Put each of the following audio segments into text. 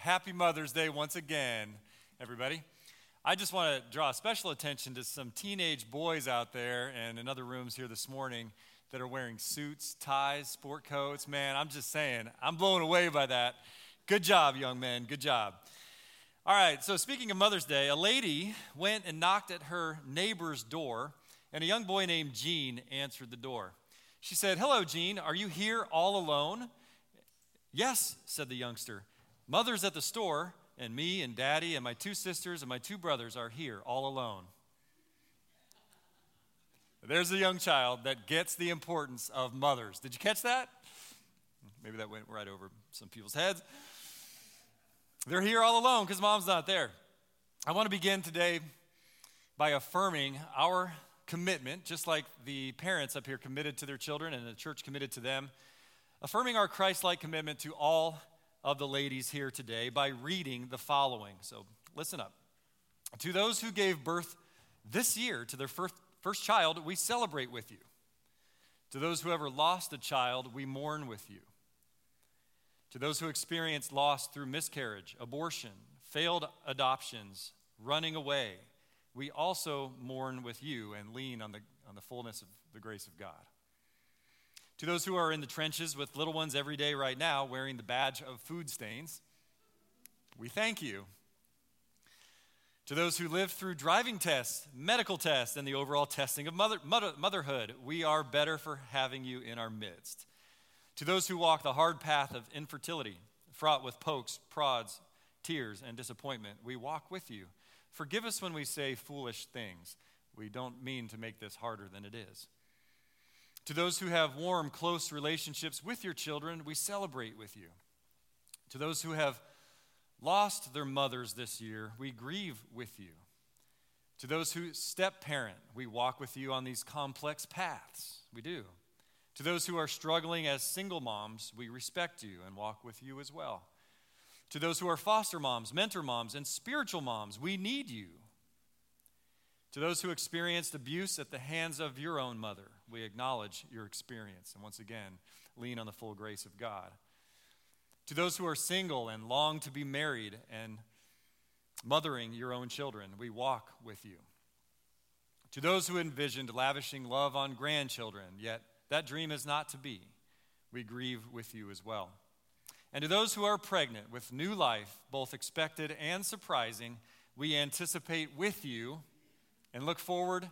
Happy Mother's Day once again, everybody. I just want to draw special attention to some teenage boys out there and in other rooms here this morning that are wearing suits, ties, sport coats. Man, I'm just saying, I'm blown away by that. Good job, young men. Good job. All right, so speaking of Mother's Day, a lady went and knocked at her neighbor's door, and a young boy named Gene answered the door. She said, Hello, Gene. Are you here all alone? Yes, said the youngster. Mother's at the store, and me and daddy and my two sisters and my two brothers are here all alone. There's a young child that gets the importance of mothers. Did you catch that? Maybe that went right over some people's heads. They're here all alone because mom's not there. I want to begin today by affirming our commitment, just like the parents up here committed to their children and the church committed to them, affirming our Christ like commitment to all of the ladies here today by reading the following. So listen up. To those who gave birth this year to their first, first child, we celebrate with you. To those who ever lost a child, we mourn with you. To those who experienced loss through miscarriage, abortion, failed adoptions, running away, we also mourn with you and lean on the, on the fullness of the grace of God. To those who are in the trenches with little ones every day right now, wearing the badge of food stains, we thank you. To those who live through driving tests, medical tests, and the overall testing of mother, mother, motherhood, we are better for having you in our midst. To those who walk the hard path of infertility, fraught with pokes, prods, tears, and disappointment, we walk with you. Forgive us when we say foolish things. We don't mean to make this harder than it is. To those who have warm, close relationships with your children, we celebrate with you. To those who have lost their mothers this year, we grieve with you. To those who step parent, we walk with you on these complex paths. We do. To those who are struggling as single moms, we respect you and walk with you as well. To those who are foster moms, mentor moms, and spiritual moms, we need you. To those who experienced abuse at the hands of your own mother, we acknowledge your experience and once again lean on the full grace of God. To those who are single and long to be married and mothering your own children, we walk with you. To those who envisioned lavishing love on grandchildren, yet that dream is not to be, we grieve with you as well. And to those who are pregnant with new life, both expected and surprising, we anticipate with you and look forward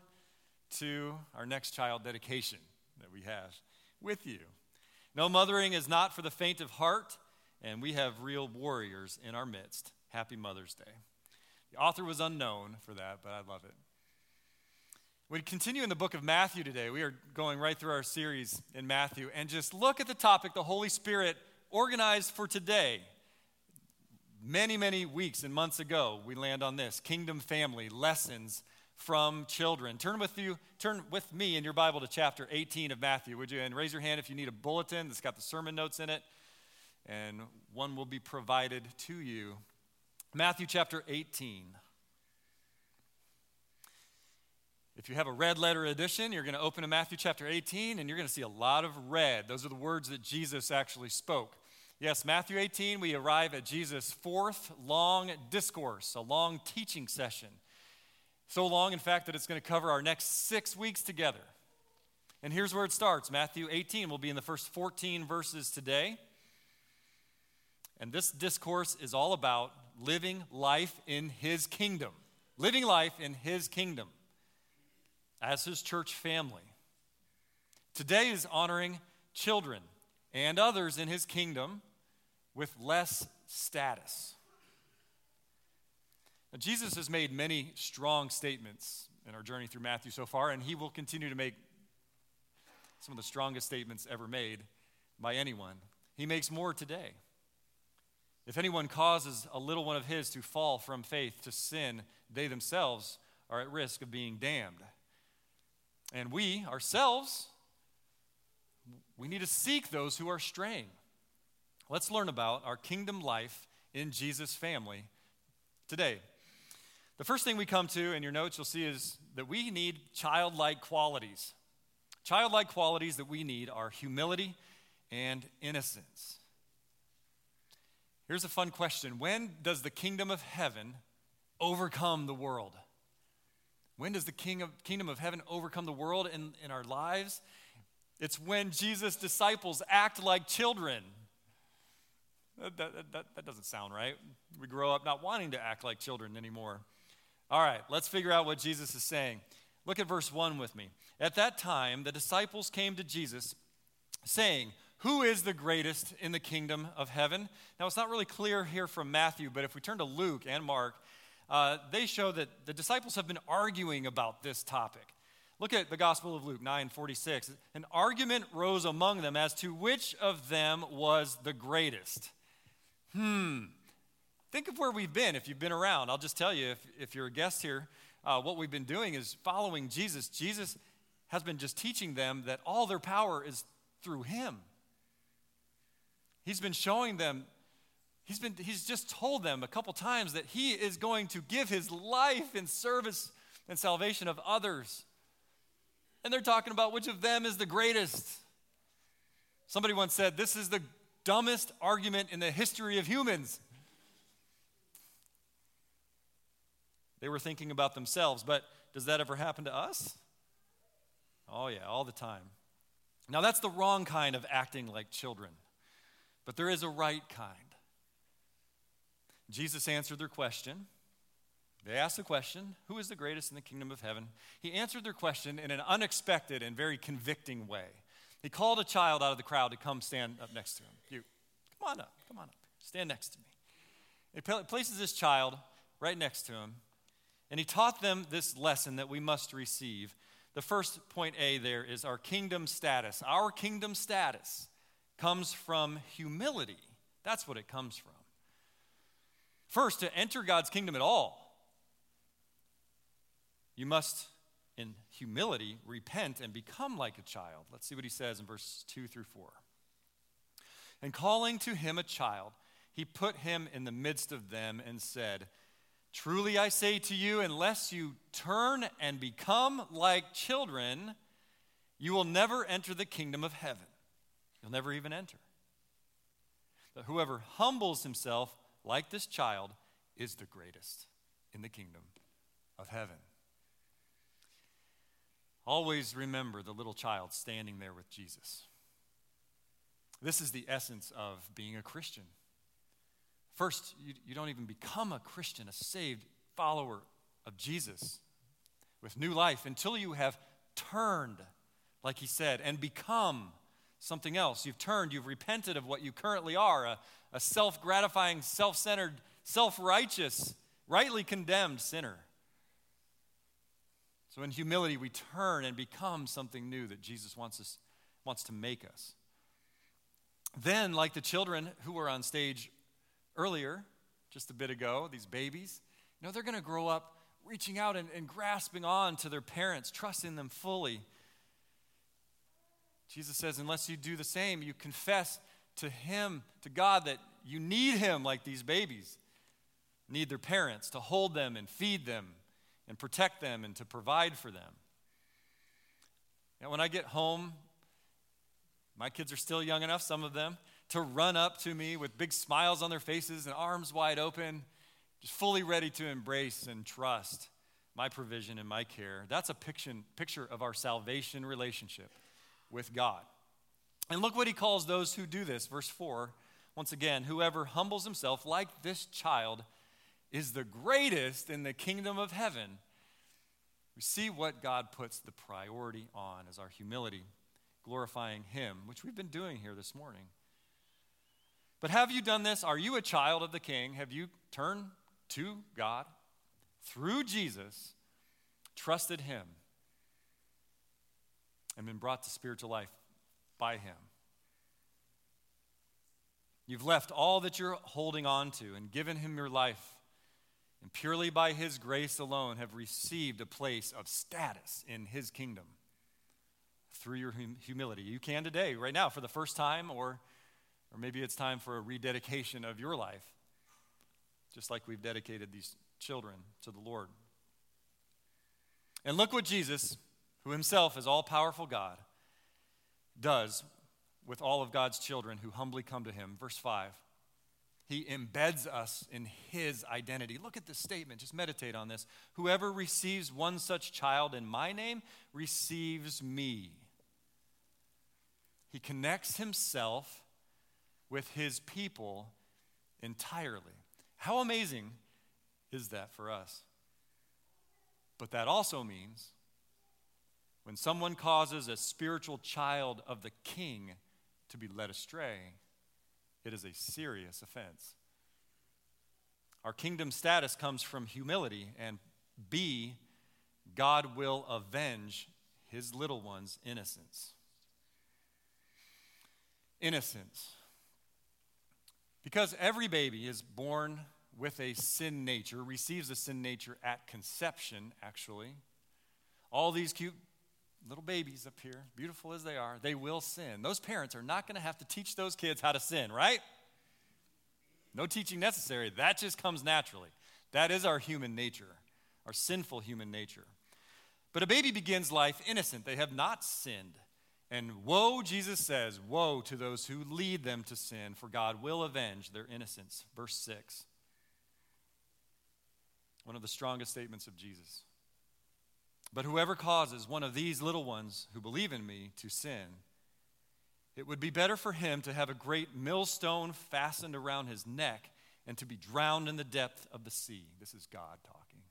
to our next child dedication that we have with you. No, mothering is not for the faint of heart, and we have real warriors in our midst. Happy Mother's Day. The author was unknown for that, but I love it. We continue in the book of Matthew today. We are going right through our series in Matthew, and just look at the topic the Holy Spirit organized for today. Many, many weeks and months ago, we land on this kingdom family lessons from children. Turn with you, turn with me in your Bible to chapter 18 of Matthew, would you? And raise your hand if you need a bulletin that's got the sermon notes in it, and one will be provided to you. Matthew chapter 18. If you have a red letter edition, you're going to open to Matthew chapter 18 and you're going to see a lot of red. Those are the words that Jesus actually spoke. Yes, Matthew 18, we arrive at Jesus' fourth long discourse, a long teaching session. So long, in fact, that it's going to cover our next six weeks together. And here's where it starts Matthew 18 will be in the first 14 verses today. And this discourse is all about living life in His kingdom. Living life in His kingdom as His church family. Today is honoring children and others in His kingdom with less status. Now, Jesus has made many strong statements in our journey through Matthew so far, and he will continue to make some of the strongest statements ever made by anyone. He makes more today. If anyone causes a little one of his to fall from faith to sin, they themselves are at risk of being damned. And we ourselves, we need to seek those who are straying. Let's learn about our kingdom life in Jesus' family today. The first thing we come to in your notes, you'll see, is that we need childlike qualities. Childlike qualities that we need are humility and innocence. Here's a fun question When does the kingdom of heaven overcome the world? When does the king of, kingdom of heaven overcome the world in, in our lives? It's when Jesus' disciples act like children. That, that, that, that doesn't sound right. We grow up not wanting to act like children anymore. All right, let's figure out what Jesus is saying. Look at verse 1 with me. At that time, the disciples came to Jesus saying, Who is the greatest in the kingdom of heaven? Now, it's not really clear here from Matthew, but if we turn to Luke and Mark, uh, they show that the disciples have been arguing about this topic. Look at the Gospel of Luke 9 46. An argument rose among them as to which of them was the greatest. Hmm. Think of where we've been if you've been around. I'll just tell you, if, if you're a guest here, uh, what we've been doing is following Jesus. Jesus has been just teaching them that all their power is through Him. He's been showing them, he's, been, he's just told them a couple times that He is going to give His life in service and salvation of others. And they're talking about which of them is the greatest. Somebody once said, This is the dumbest argument in the history of humans. They were thinking about themselves, but does that ever happen to us? Oh, yeah, all the time. Now, that's the wrong kind of acting like children, but there is a right kind. Jesus answered their question. They asked the question, Who is the greatest in the kingdom of heaven? He answered their question in an unexpected and very convicting way. He called a child out of the crowd to come stand up next to him. You, come on up, come on up, stand next to me. He places this child right next to him, and he taught them this lesson that we must receive. The first point A there is our kingdom status. Our kingdom status comes from humility. That's what it comes from. First, to enter God's kingdom at all, you must, in humility, repent and become like a child. Let's see what he says in verses 2 through 4. And calling to him a child, he put him in the midst of them and said, Truly I say to you, unless you turn and become like children, you will never enter the kingdom of heaven. You'll never even enter. But whoever humbles himself like this child is the greatest in the kingdom of heaven. Always remember the little child standing there with Jesus. This is the essence of being a Christian. First, you, you don't even become a Christian, a saved follower of Jesus with new life until you have turned, like he said, and become something else. You've turned, you've repented of what you currently are a, a self gratifying, self centered, self righteous, rightly condemned sinner. So in humility, we turn and become something new that Jesus wants, us, wants to make us. Then, like the children who were on stage earlier, just a bit ago, these babies, you know, they're going to grow up reaching out and, and grasping on to their parents, trusting them fully. Jesus says, unless you do the same, you confess to Him, to God, that you need Him like these babies need their parents to hold them and feed them and protect them and to provide for them. Now, when I get home, my kids are still young enough, some of them, to run up to me with big smiles on their faces and arms wide open, just fully ready to embrace and trust my provision and my care. That's a picture, of our salvation relationship with God. And look what he calls those who do this. Verse 4 once again, whoever humbles himself like this child is the greatest in the kingdom of heaven. We see what God puts the priority on as our humility, glorifying Him, which we've been doing here this morning. But have you done this? Are you a child of the King? Have you turned to God through Jesus, trusted Him, and been brought to spiritual life by Him? You've left all that you're holding on to and given Him your life and purely by his grace alone have received a place of status in his kingdom through your hum- humility. You can today, right now, for the first time, or, or maybe it's time for a rededication of your life, just like we've dedicated these children to the Lord. And look what Jesus, who himself is all powerful God, does with all of God's children who humbly come to him. Verse 5 He embeds us in His identity. Look at this statement. Just meditate on this. Whoever receives one such child in my name receives me. He connects Himself with His people entirely. How amazing is that for us? But that also means when someone causes a spiritual child of the king to be led astray, it is a serious offense. Our kingdom status comes from humility, and B, God will avenge his little one's innocence. Innocence. Because every baby is born with a sin nature, receives a sin nature at conception, actually. All these cute little babies up here, beautiful as they are, they will sin. Those parents are not going to have to teach those kids how to sin, right? No teaching necessary. That just comes naturally. That is our human nature, our sinful human nature. But a baby begins life innocent. They have not sinned. And woe, Jesus says, woe to those who lead them to sin, for God will avenge their innocence. Verse 6. One of the strongest statements of Jesus. But whoever causes one of these little ones who believe in me to sin, it would be better for him to have a great millstone fastened around his neck and to be drowned in the depth of the sea. This is God talking.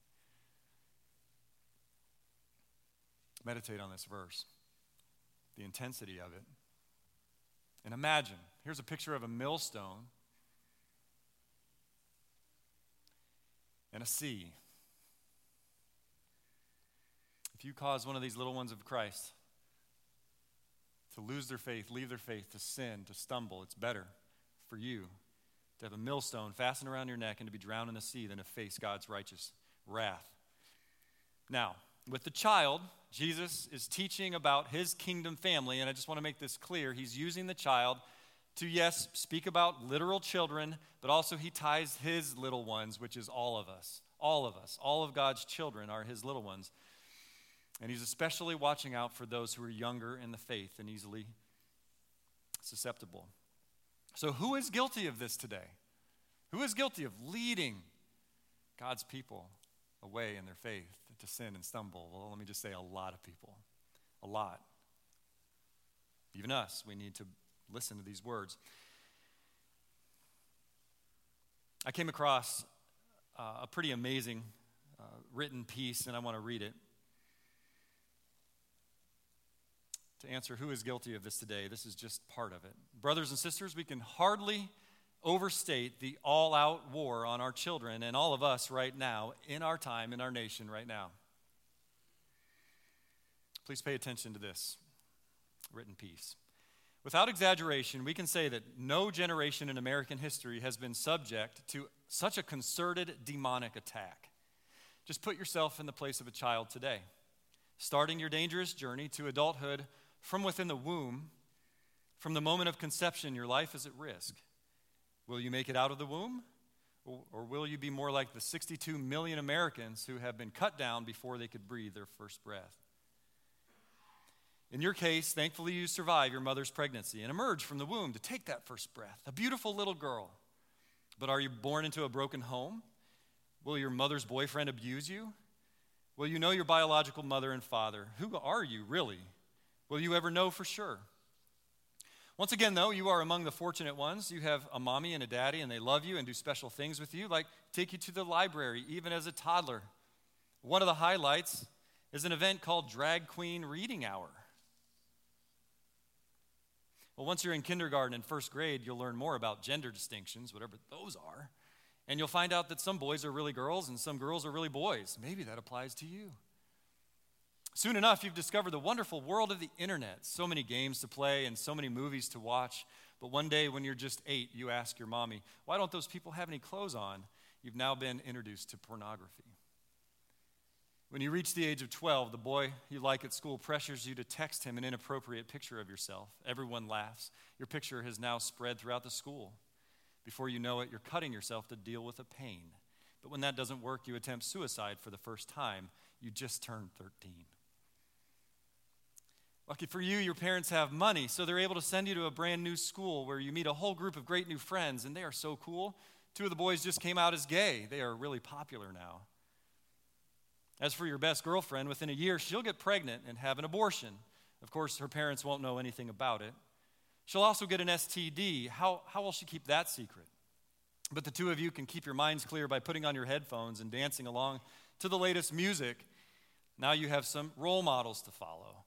Meditate on this verse the intensity of it. And imagine here's a picture of a millstone and a sea. If you cause one of these little ones of Christ to lose their faith, leave their faith, to sin, to stumble, it's better for you to have a millstone fastened around your neck and to be drowned in the sea than to face God's righteous wrath. Now, with the child, Jesus is teaching about his kingdom family, and I just want to make this clear. He's using the child to, yes, speak about literal children, but also he ties his little ones, which is all of us. All of us. All of God's children are his little ones. And he's especially watching out for those who are younger in the faith and easily susceptible. So, who is guilty of this today? Who is guilty of leading God's people away in their faith? To sin and stumble? Well, let me just say a lot of people. A lot. Even us, we need to listen to these words. I came across uh, a pretty amazing uh, written piece, and I want to read it. To answer who is guilty of this today, this is just part of it. Brothers and sisters, we can hardly overstate the all out war on our children and all of us right now, in our time, in our nation right now. Please pay attention to this written piece. Without exaggeration, we can say that no generation in American history has been subject to such a concerted demonic attack. Just put yourself in the place of a child today, starting your dangerous journey to adulthood from within the womb. From the moment of conception, your life is at risk. Will you make it out of the womb? Or will you be more like the 62 million Americans who have been cut down before they could breathe their first breath? In your case, thankfully, you survive your mother's pregnancy and emerge from the womb to take that first breath, a beautiful little girl. But are you born into a broken home? Will your mother's boyfriend abuse you? Will you know your biological mother and father? Who are you, really? Will you ever know for sure? Once again, though, you are among the fortunate ones. You have a mommy and a daddy, and they love you and do special things with you, like take you to the library, even as a toddler. One of the highlights is an event called Drag Queen Reading Hour. Well, once you're in kindergarten and first grade, you'll learn more about gender distinctions, whatever those are. And you'll find out that some boys are really girls and some girls are really boys. Maybe that applies to you. Soon enough, you've discovered the wonderful world of the internet. So many games to play and so many movies to watch. But one day, when you're just eight, you ask your mommy, Why don't those people have any clothes on? You've now been introduced to pornography. When you reach the age of 12, the boy you like at school pressures you to text him an inappropriate picture of yourself. Everyone laughs. Your picture has now spread throughout the school. Before you know it, you're cutting yourself to deal with the pain. But when that doesn't work, you attempt suicide for the first time. You just turned 13. Lucky for you, your parents have money, so they're able to send you to a brand new school where you meet a whole group of great new friends, and they are so cool. Two of the boys just came out as gay. They are really popular now. As for your best girlfriend, within a year, she'll get pregnant and have an abortion. Of course, her parents won't know anything about it. She'll also get an STD. How, how will she keep that secret? But the two of you can keep your minds clear by putting on your headphones and dancing along to the latest music. Now you have some role models to follow.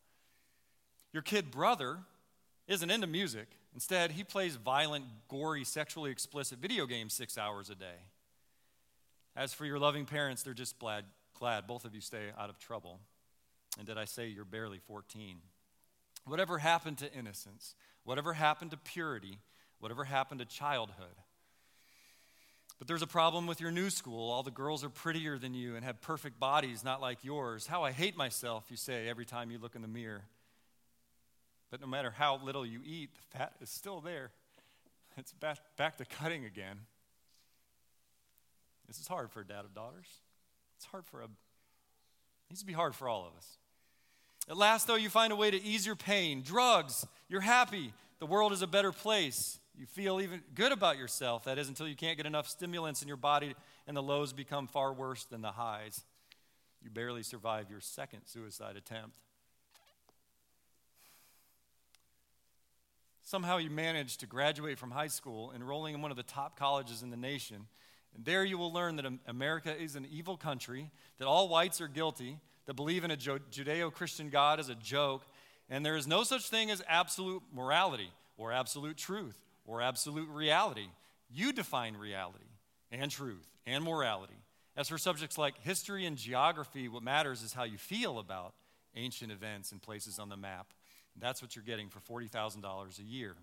Your kid brother isn't into music. Instead, he plays violent, gory, sexually explicit video games six hours a day. As for your loving parents, they're just glad, glad both of you stay out of trouble. And did I say you're barely 14? Whatever happened to innocence, whatever happened to purity, whatever happened to childhood, but there's a problem with your new school. All the girls are prettier than you and have perfect bodies, not like yours. How I hate myself, you say every time you look in the mirror. But no matter how little you eat, the fat is still there. It's back, back to cutting again. This is hard for a dad of daughters. It's hard for a, it needs to be hard for all of us. At last, though, you find a way to ease your pain. Drugs, you're happy. The world is a better place. You feel even good about yourself, that is, until you can't get enough stimulants in your body and the lows become far worse than the highs. You barely survive your second suicide attempt. Somehow you manage to graduate from high school, enrolling in one of the top colleges in the nation. And there you will learn that America is an evil country, that all whites are guilty, that believe in a Judeo Christian God is a joke, and there is no such thing as absolute morality or absolute truth or absolute reality. You define reality and truth and morality. As for subjects like history and geography, what matters is how you feel about ancient events and places on the map. That's what you're getting for $40,000 a year.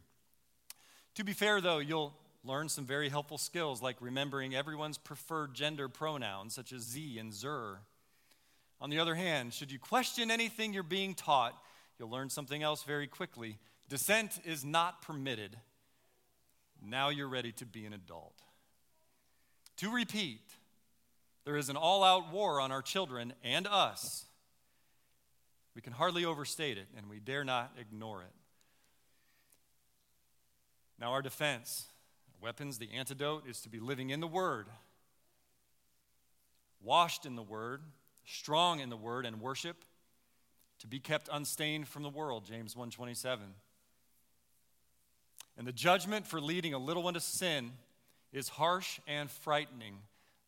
To be fair, though, you'll learn some very helpful skills like remembering everyone's preferred gender pronouns, such as Z and Zer. On the other hand, should you question anything you're being taught, you'll learn something else very quickly. Dissent is not permitted now you're ready to be an adult. To repeat, there is an all out war on our children and us. We can hardly overstate it, and we dare not ignore it. Now, our defense, weapons, the antidote is to be living in the Word, washed in the Word, strong in the Word, and worship, to be kept unstained from the world, James 127. And the judgment for leading a little one to sin is harsh and frightening.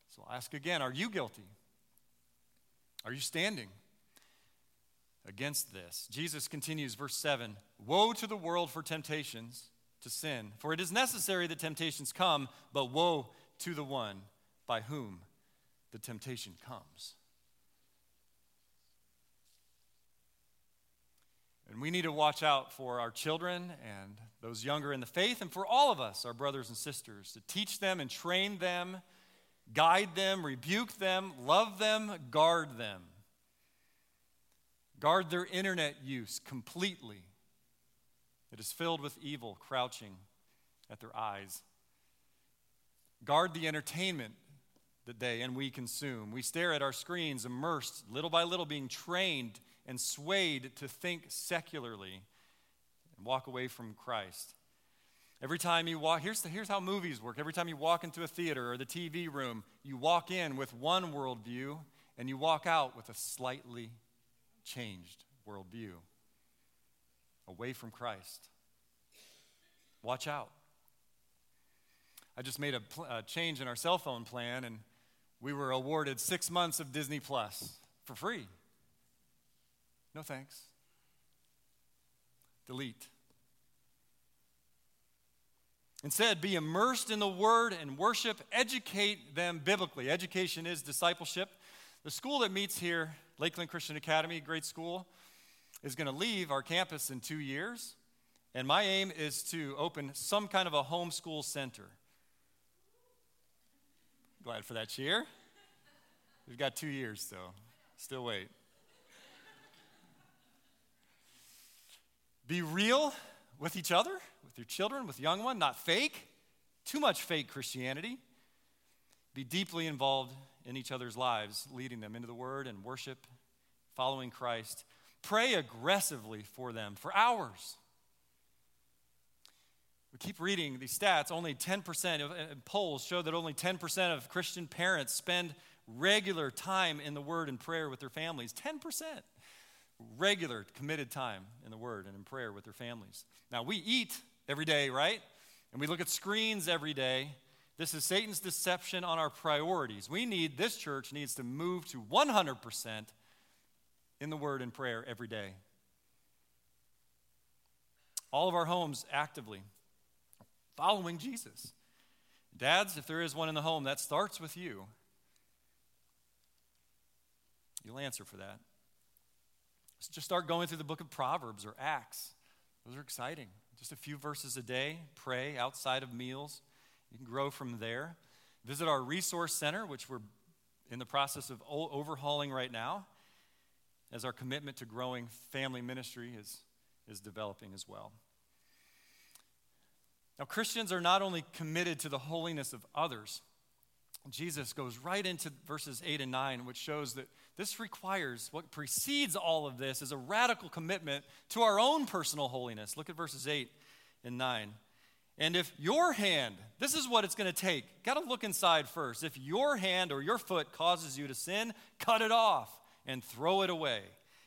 So I'll ask again are you guilty? Are you standing against this? Jesus continues, verse 7 Woe to the world for temptations to sin, for it is necessary that temptations come, but woe to the one by whom the temptation comes. And we need to watch out for our children and those younger in the faith, and for all of us, our brothers and sisters, to teach them and train them, guide them, rebuke them, love them, guard them. Guard their internet use completely. It is filled with evil crouching at their eyes. Guard the entertainment that they and we consume. We stare at our screens, immersed, little by little, being trained and swayed to think secularly and walk away from Christ. Every time you walk, here's, the, here's how movies work. Every time you walk into a theater or the TV room, you walk in with one worldview and you walk out with a slightly changed worldview away from Christ. Watch out. I just made a, pl- a change in our cell phone plan and we were awarded six months of Disney Plus for free. No thanks. Delete. Instead, be immersed in the word and worship. Educate them biblically. Education is discipleship. The school that meets here, Lakeland Christian Academy, great school, is going to leave our campus in two years. And my aim is to open some kind of a homeschool center. Glad for that cheer. We've got two years, though. Still wait. Be real with each other, with your children, with young one, not fake. Too much fake Christianity. Be deeply involved in each other's lives, leading them into the word and worship, following Christ. Pray aggressively for them for hours. We keep reading these stats. Only 10% of uh, polls show that only 10% of Christian parents spend regular time in the Word and prayer with their families. 10%. Regular, committed time in the Word and in prayer with their families. Now, we eat every day, right? And we look at screens every day. This is Satan's deception on our priorities. We need, this church needs to move to 100% in the Word and prayer every day. All of our homes actively following Jesus. Dads, if there is one in the home, that starts with you. You'll answer for that. So just start going through the book of Proverbs or Acts. Those are exciting. Just a few verses a day. Pray outside of meals. You can grow from there. Visit our resource center, which we're in the process of overhauling right now, as our commitment to growing family ministry is, is developing as well. Now, Christians are not only committed to the holiness of others, Jesus goes right into verses 8 and 9, which shows that this requires what precedes all of this is a radical commitment to our own personal holiness. Look at verses 8 and 9. And if your hand, this is what it's going to take. Got to look inside first. If your hand or your foot causes you to sin, cut it off and throw it away.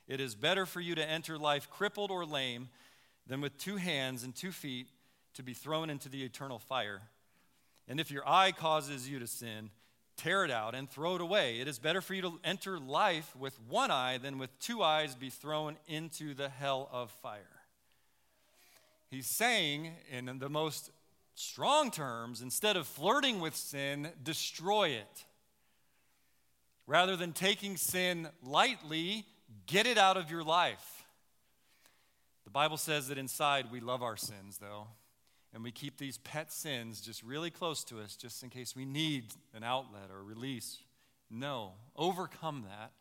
It is better for you to enter life crippled or lame than with two hands and two feet to be thrown into the eternal fire. And if your eye causes you to sin, tear it out and throw it away. It is better for you to enter life with one eye than with two eyes be thrown into the hell of fire. He's saying, in the most strong terms, instead of flirting with sin, destroy it. Rather than taking sin lightly, get it out of your life. The Bible says that inside we love our sins, though and we keep these pet sins just really close to us just in case we need an outlet or release. No, overcome that,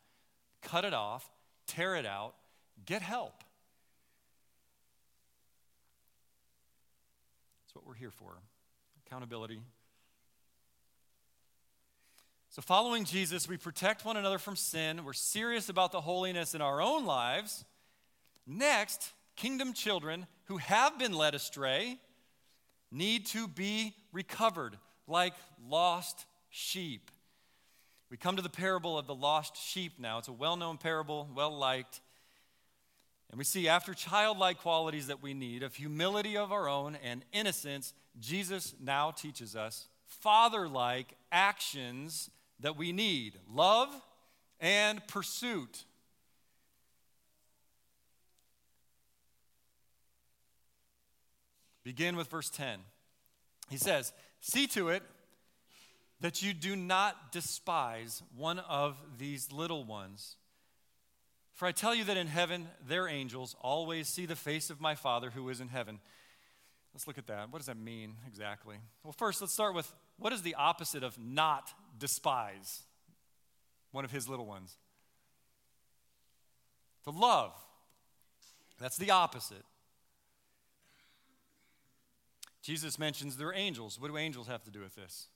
cut it off, tear it out, get help. That's what we're here for accountability. So, following Jesus, we protect one another from sin. We're serious about the holiness in our own lives. Next, kingdom children who have been led astray need to be recovered like lost sheep. We come to the parable of the lost sheep now. It's a well known parable, well liked. And we see after childlike qualities that we need, of humility of our own and innocence, Jesus now teaches us fatherlike actions that we need love and pursuit. Begin with verse 10. He says, See to it that you do not despise one of these little ones. For I tell you that in heaven, their angels always see the face of my Father who is in heaven. Let's look at that. What does that mean exactly? Well, first, let's start with what is the opposite of not despise one of his little ones? To love. That's the opposite. Jesus mentions they're angels. What do angels have to do with this?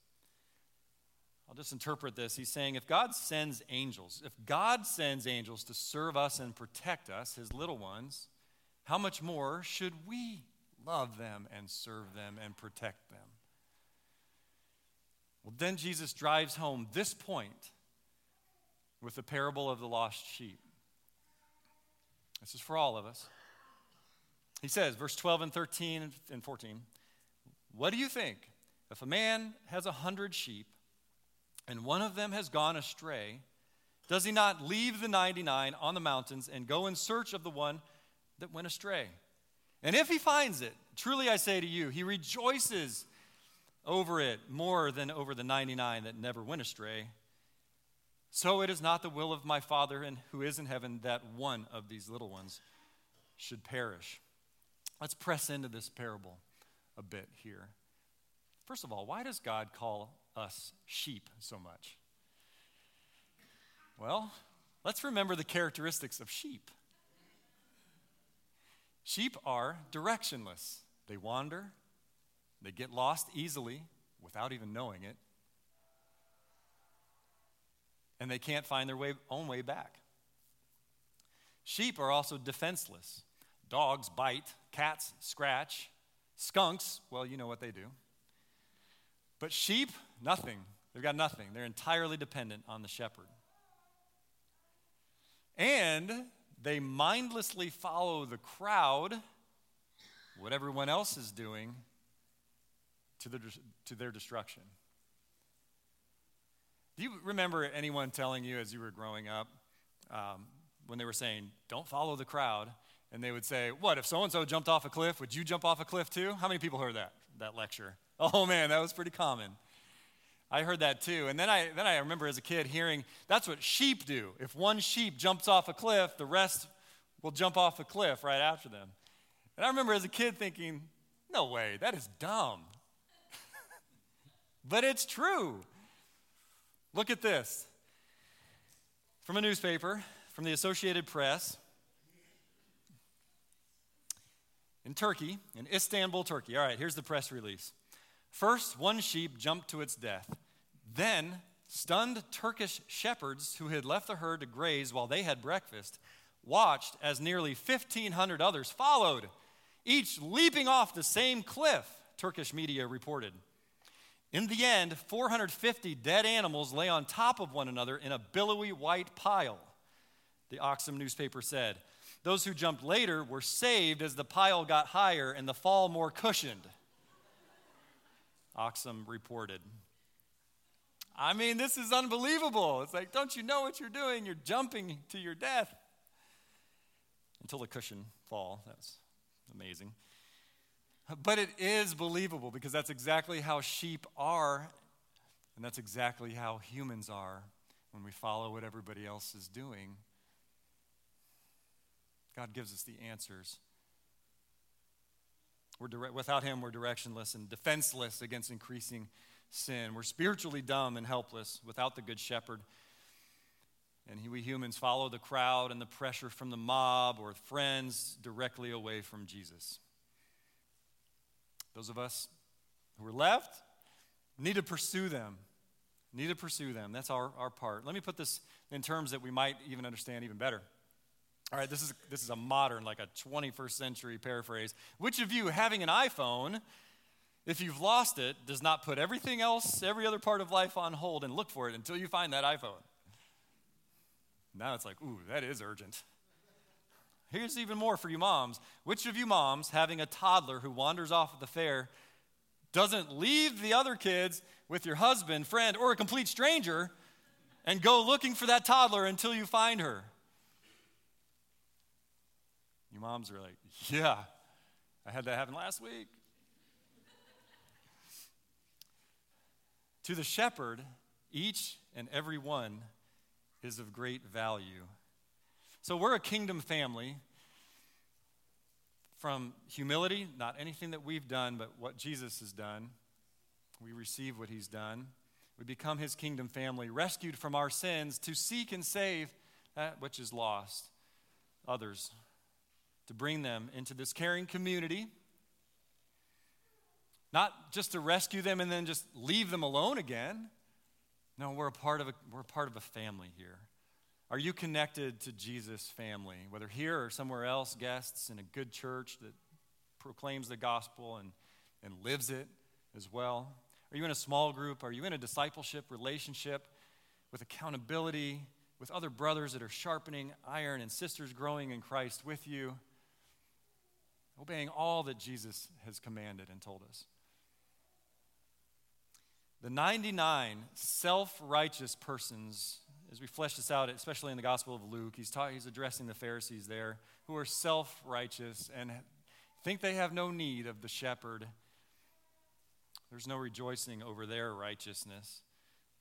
I'll just interpret this. He's saying if God sends angels, if God sends angels to serve us and protect us, his little ones, how much more should we love them and serve them and protect them? Well, then Jesus drives home this point with the parable of the lost sheep. This is for all of us. He says, verse 12 and 13 and 14 what do you think? If a man has a hundred sheep and one of them has gone astray, does he not leave the 99 on the mountains and go in search of the one that went astray? And if he finds it, truly I say to you, he rejoices over it more than over the 99 that never went astray. So it is not the will of my Father and who is in heaven that one of these little ones should perish. Let's press into this parable a bit here. First of all, why does God call us sheep so much? Well, let's remember the characteristics of sheep. Sheep are directionless, they wander, they get lost easily without even knowing it, and they can't find their way, own way back. Sheep are also defenseless. Dogs bite, cats scratch, skunks, well, you know what they do. But sheep, nothing. They've got nothing. They're entirely dependent on the shepherd. And they mindlessly follow the crowd, what everyone else is doing, to, the, to their destruction. Do you remember anyone telling you as you were growing up um, when they were saying, don't follow the crowd? And they would say, What, if so and so jumped off a cliff, would you jump off a cliff too? How many people heard that, that lecture? Oh man, that was pretty common. I heard that too. And then I, then I remember as a kid hearing that's what sheep do. If one sheep jumps off a cliff, the rest will jump off a cliff right after them. And I remember as a kid thinking, no way, that is dumb. but it's true. Look at this from a newspaper, from the Associated Press. In Turkey, in Istanbul, Turkey. All right, here's the press release. First, one sheep jumped to its death. Then, stunned Turkish shepherds who had left the herd to graze while they had breakfast watched as nearly 1,500 others followed, each leaping off the same cliff, Turkish media reported. In the end, 450 dead animals lay on top of one another in a billowy white pile, the Akşam newspaper said. Those who jumped later were saved as the pile got higher and the fall more cushioned, Akşam reported. I mean, this is unbelievable. It's like, don't you know what you're doing? You're jumping to your death. Until the cushion fall. That's amazing. But it is believable because that's exactly how sheep are, and that's exactly how humans are when we follow what everybody else is doing. God gives us the answers. We're dire- without Him, we're directionless and defenseless against increasing sin. We're spiritually dumb and helpless without the Good Shepherd. And we humans follow the crowd and the pressure from the mob or friends directly away from Jesus. Those of us who are left need to pursue them. Need to pursue them. That's our, our part. Let me put this in terms that we might even understand even better. All right, this is, this is a modern, like a 21st century paraphrase. Which of you, having an iPhone, if you've lost it, does not put everything else, every other part of life on hold and look for it until you find that iPhone? Now it's like, ooh, that is urgent. Here's even more for you moms. Which of you moms, having a toddler who wanders off at the fair, doesn't leave the other kids with your husband, friend, or a complete stranger and go looking for that toddler until you find her? Moms are like, yeah, I had that happen last week. to the shepherd, each and every one is of great value. So we're a kingdom family from humility, not anything that we've done, but what Jesus has done. We receive what he's done. We become his kingdom family, rescued from our sins to seek and save that which is lost, others, to bring them into this caring community. Not just to rescue them and then just leave them alone again. No, we're a part of a, we're part of a family here. Are you connected to Jesus' family, whether here or somewhere else, guests in a good church that proclaims the gospel and, and lives it as well? Are you in a small group? Are you in a discipleship relationship with accountability, with other brothers that are sharpening iron and sisters growing in Christ with you, obeying all that Jesus has commanded and told us? The 99 self righteous persons as we flesh this out, especially in the Gospel of Luke, he's, ta- he's addressing the Pharisees there who are self righteous and think they have no need of the shepherd. There's no rejoicing over their righteousness.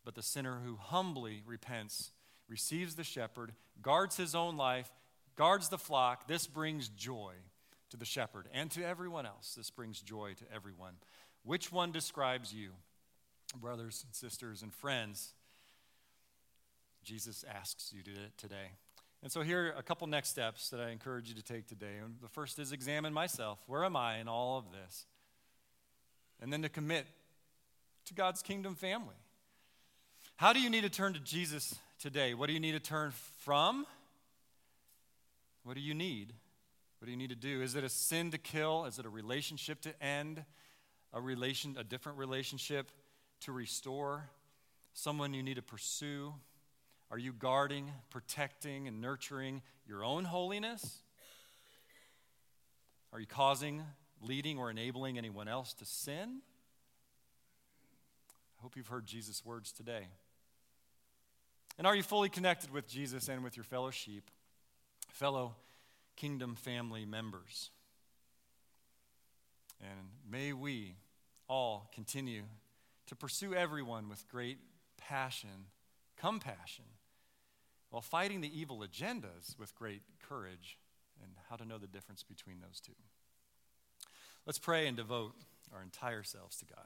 But the sinner who humbly repents, receives the shepherd, guards his own life, guards the flock, this brings joy to the shepherd and to everyone else. This brings joy to everyone. Which one describes you, brothers and sisters and friends? Jesus asks you to it today. And so here are a couple next steps that I encourage you to take today. And the first is examine myself. Where am I in all of this? And then to commit to God's kingdom family. How do you need to turn to Jesus today? What do you need to turn from? What do you need? What do you need to do? Is it a sin to kill? Is it a relationship to end? A relation, a different relationship to restore? Someone you need to pursue? Are you guarding, protecting, and nurturing your own holiness? Are you causing, leading, or enabling anyone else to sin? I hope you've heard Jesus' words today. And are you fully connected with Jesus and with your fellow sheep, fellow kingdom family members? And may we all continue to pursue everyone with great passion, compassion, while fighting the evil agendas with great courage and how to know the difference between those two. Let's pray and devote our entire selves to God.